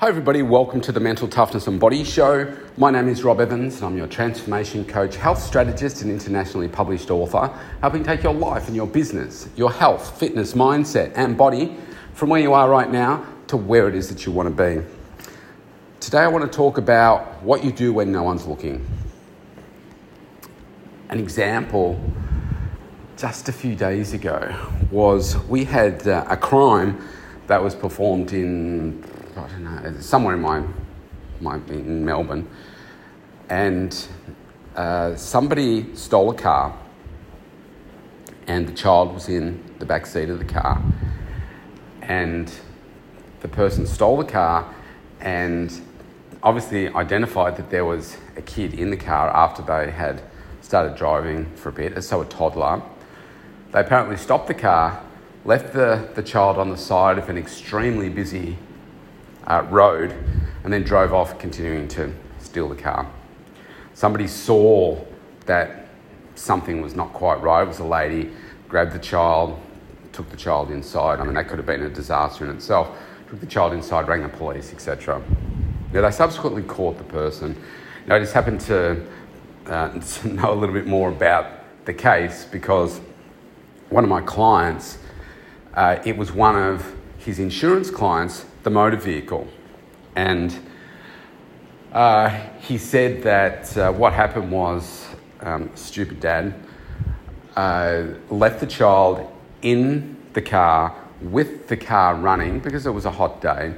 Hi, everybody. Welcome to the Mental Toughness and Body Show. My name is Rob Evans, and I'm your transformation coach, health strategist, and internationally published author, helping take your life and your business, your health, fitness, mindset, and body from where you are right now to where it is that you want to be. Today, I want to talk about what you do when no one's looking. An example just a few days ago was we had uh, a crime that was performed in Don't know somewhere in my my in Melbourne, and uh, somebody stole a car, and the child was in the back seat of the car, and the person stole the car, and obviously identified that there was a kid in the car after they had started driving for a bit, so a toddler. They apparently stopped the car, left the, the child on the side of an extremely busy uh, road, and then drove off, continuing to steal the car. Somebody saw that something was not quite right. It was a lady, grabbed the child, took the child inside. I mean, that could have been a disaster in itself. Took the child inside, rang the police, etc. Now, they subsequently caught the person. Now, I just happened to, uh, to know a little bit more about the case because one of my clients, uh, it was one of his insurance clients, the motor vehicle. And uh, he said that uh, what happened was um, stupid dad uh, left the child in the car with the car running because it was a hot day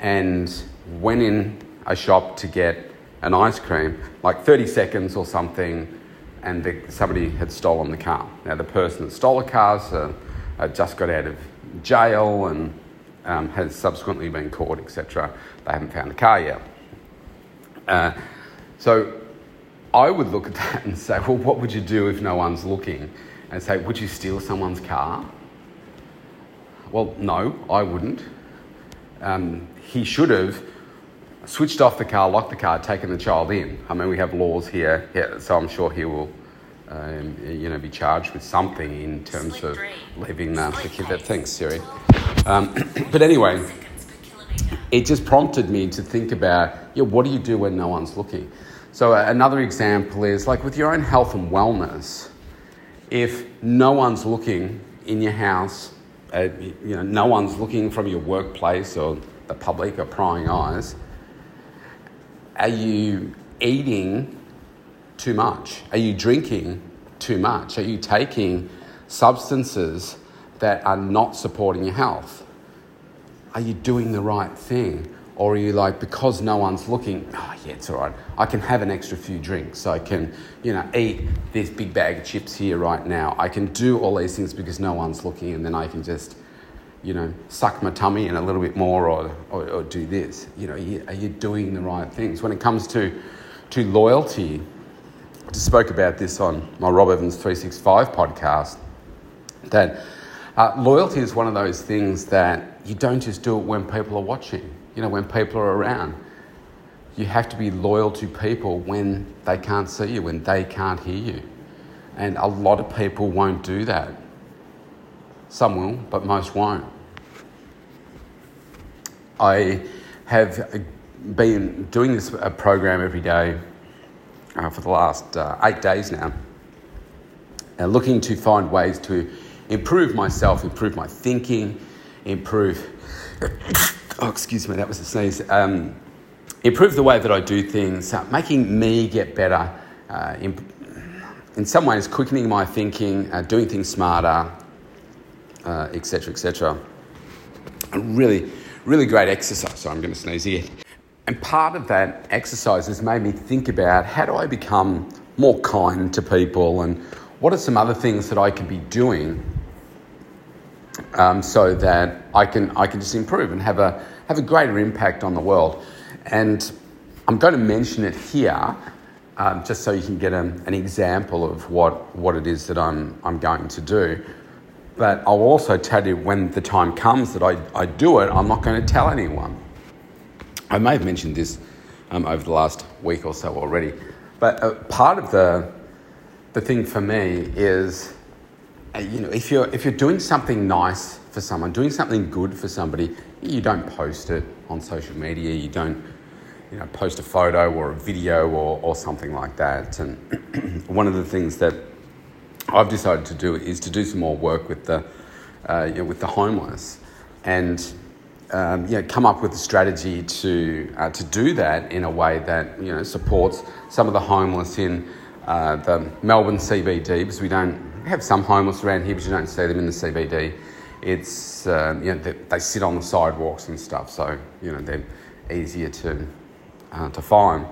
and went in a shop to get an ice cream, like 30 seconds or something and the, somebody had stolen the car. Now, the person that stole the car uh, uh, just got out of jail and um, has subsequently been caught, etc. They haven't found the car yet. Uh, so I would look at that and say, well, what would you do if no one's looking? And say, would you steal someone's car? Well, no, I wouldn't. Um, he should have switched off the car, locked the car, taken the child in. I mean, we have laws here, so I'm sure he will, um, you know, be charged with something in terms of leaving uh, the kid. That thanks, Siri. Um, but anyway, it just prompted me to think about, yeah, what do you do when no one's looking? So uh, another example is like with your own health and wellness. If no one's looking in your house, uh, you know, no one's looking from your workplace or the public or prying eyes are you eating too much? Are you drinking too much? Are you taking substances that are not supporting your health? Are you doing the right thing? Or are you like, because no one's looking, oh yeah, it's all right. I can have an extra few drinks. I can, you know, eat this big bag of chips here right now. I can do all these things because no one's looking and then I can just you know, suck my tummy in a little bit more or, or, or do this? You know, are you, are you, doing the right things? When it comes to, to loyalty, I just spoke about this on my Rob Evans 365 podcast, that uh, loyalty is one of those things that you don't just do it when people are watching, you know, when people are around. You have to be loyal to people when they can't see you, when they can't hear you. And a lot of people won't do that. Some will, but most won't. I have been doing this uh, program every day uh, for the last uh, eight days now, uh, looking to find ways to improve myself, improve my thinking, improve. oh, excuse me, that was a sneeze. Um, improve the way that I do things, uh, making me get better. Uh, in, in some ways, quickening my thinking, doing things smarter, etc., etc. A really really great exercise. So I'm going to sneeze here. And part of that exercise has made me think about how do I become more kind to people and what are some other things that I could be doing um, so that I can, I can just improve and have a, have a greater impact on the world. And I'm going to mention it here um, just so you can get a, an example of what, what it is that I'm, I'm going to do. But I'll also tell you when the time comes that I, I do it, I'm not going to tell anyone. I may have mentioned this um, over the last week or so already. But uh, part of the, the thing for me is, you know, if you're, if you're doing something nice for someone, doing something good for somebody, you don't post it, on social media. You don't, you know, post a photo or a video or, or something like that. And one of the things that I've decided to do is to do some more work with the, uh, you know, with the homeless, and um, you know, come up with a strategy to uh, to do that in a way that you know supports some of the homeless in uh, the Melbourne CBD because we don't have some homeless around here, but you don't see them in the CBD. It's um, you know they, they, sit on the sidewalks and stuff, so you know they're easier to uh, to find.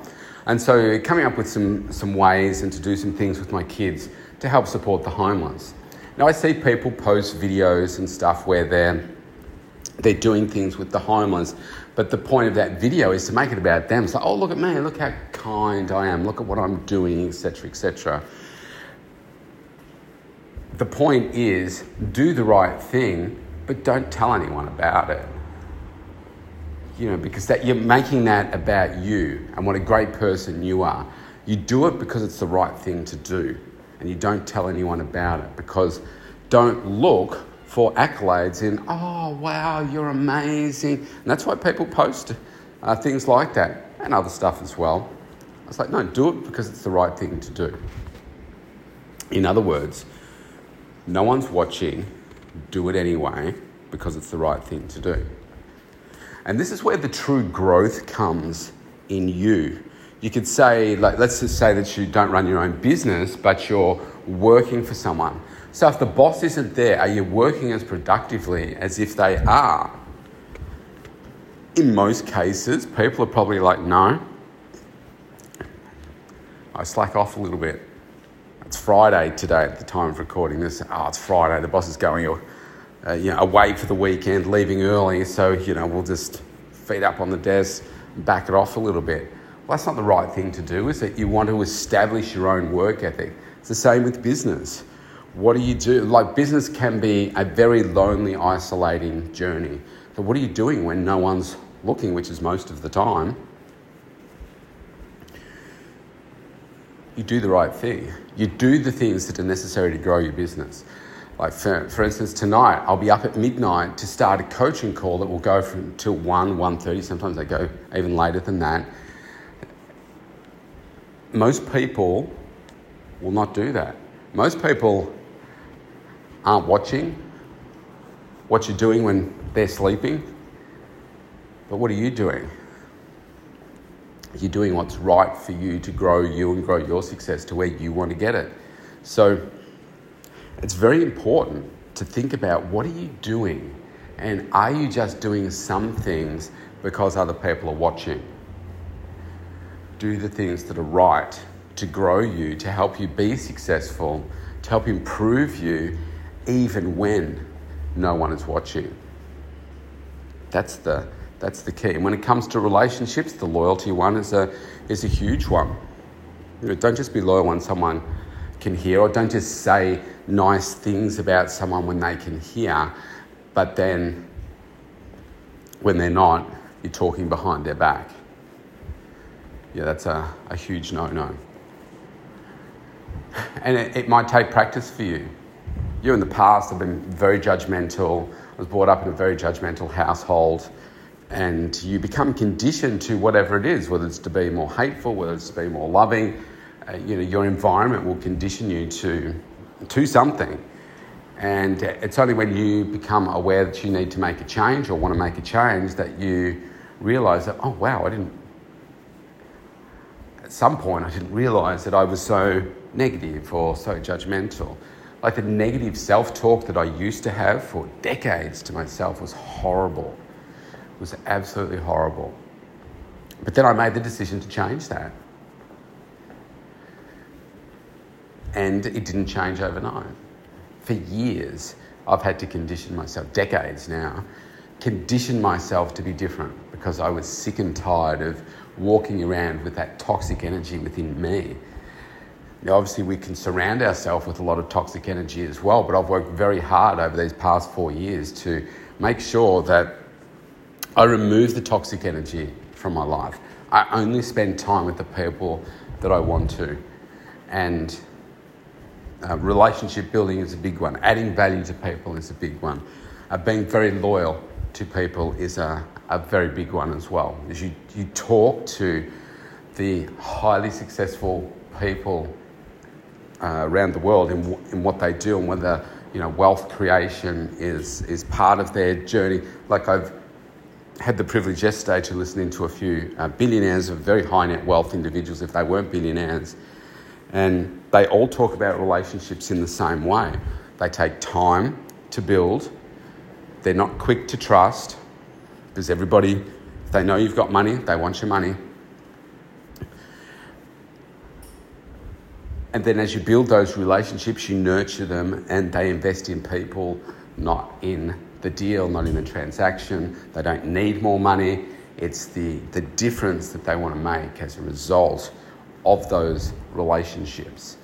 And so coming up with some some ways and to do some things with my kids to help support the homeless. Now I see people post videos and stuff where they're they're doing things with the homeless. But the point of that video is to make it about them. Like, oh, look at me, look how kind I am, look at what I'm doing, etc., etc. The point is, do the right thing, but don't tell anyone about it. You know, because that you're making that about you and what a great person you are. You do it because it's the right thing to do, and you don't tell anyone about it because don't look for accolades in, oh, wow, you're amazing. And that's why people post uh, things like that and other stuff as well. I was like, no, do it because it's the right thing to do. In other words, no one's watching, do it anyway because it's the right thing to do. And this is where the true growth comes in you. You could say, like, let's just say that you don't run your own business, but you're working for someone. So if the boss isn't there, are you working as productively as if they are? In most cases, people are probably like, no. I slack off a little bit. It's Friday today at the time of recording this. Oh, it's Friday. The boss is going uh, you know, away for the weekend, leaving early. So, you know, we'll just feet up on the desk, and back it off a little bit. Well, that's not the right thing to do, is it? You want to establish your own work ethic. It's the same with business what do you do? Like, business can be a very lonely, isolating journey. So, what are you doing when no one's looking, which is most of the time? You do the right thing. You do the things that are necessary to grow your business. Like, for, for instance, tonight I'll be up at midnight to start a coaching call that will go from till 1, 1.30. Sometimes they go even later than that. Most people will not do that. Most people aren't watching what you're doing when they're sleeping. But what are you doing? You're doing what's right for you to grow you and grow your success to where you want to get it. So it's very important to think about what are you doing and are you just doing some things because other people are watching? Do the things that are right to grow you, to help you be successful, to help improve you even when no one is watching. That's the, that's the key. And when it comes to relationships, the loyalty one is a, is a huge one. You know, don't just be loyal when someone can hear, or don't just say nice things about someone when they can hear, but then when they're not, you're talking behind their back. Yeah, that's a, a huge no no. And it, it might take practice for you you in the past have been very judgmental. I was brought up in a very judgmental household, and you become conditioned to whatever it is, whether it's to be more hateful, whether it's to be more loving. Uh, you know, your environment will condition you to to something, and it's only when you become aware that you need to make a change or want to make a change that you realise that oh wow, I didn't. At some point, I didn't realise that I was so negative or so judgmental. Like the negative self talk that I used to have for decades to myself was horrible. Was absolutely horrible. But then I made the decision to change that. And it didn't change overnight. For years, I've had to condition myself, decades now, condition myself to be different because I was sick and tired of walking around with that toxic energy within me Now, obviously, we can surround ourselves with a lot of toxic energy as well, but I've worked very hard over these past four years to make sure that I remove the toxic energy from my life. I only spend time with the people that I want to. And uh, relationship building is a big one. Adding value to people is a big one. Uh, being very loyal to people is a, a very big one as well. Is you, you talk to the highly successful people uh, around the world in, in what they do and whether you know wealth creation is is part of their journey. Like I've had the privilege yesterday to listen into a few uh, billionaires of very high net wealth individuals, if they weren't billionaires, and they all talk about relationships in the same way. They take time to build. They're not quick to trust because everybody, if they know you've got money, they want your money. And then as you build those relationships, you nurture them and they invest in people, not in the deal, not in the transaction. They don't need more money. It's the, the difference that they want to make as a result of those relationships.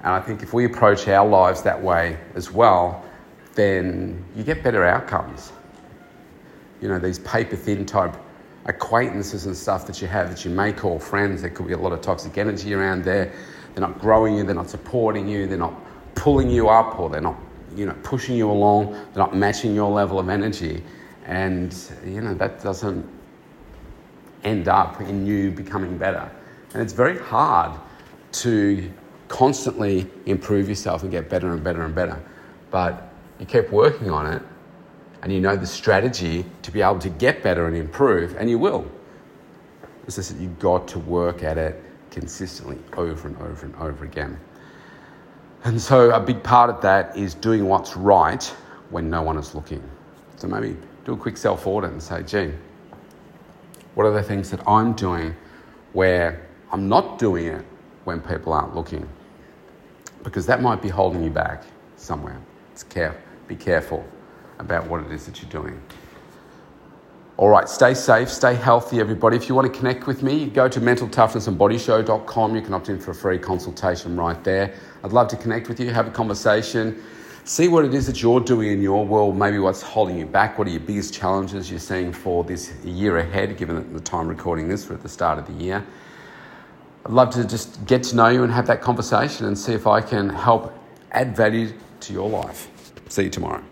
And I think if we approach our lives that way as well, then you get better outcomes. You know, these paper thin type acquaintances and stuff that you have that you may call friends, there could be a lot of toxic energy around there they're not growing you, they're not supporting you, they're not pulling you up, or they're not, you know, pushing you along, they're not matching your level of energy. And, you know, that doesn't end up in you becoming better. And it's very hard to constantly improve yourself and get better and better and better. But you keep working on it and you know the strategy to be able to get better and improve, and you will. It's just that you've got to work at it consistently over and over and over again. And so, a big part of that is doing what's right when no one is looking. So, maybe do a quick self audit and say, gee, what are the things that I'm doing where I'm not doing it when people aren't looking? Because that might be holding you back somewhere. It's care- be careful about what it is that you're doing. All right, stay safe, stay healthy, everybody. If you want to connect with me, go to mentaltoughnessandbodyshow.com. You can opt in for a free consultation right there. I'd love to connect with you, have a conversation, see what it is that you're doing in your world, maybe what's holding you back, what are your biggest challenges you're seeing for this year ahead, given the time recording this, we're at the start of the year. I'd love to just get to know you and have that conversation and see if I can help add value to your life. See you tomorrow.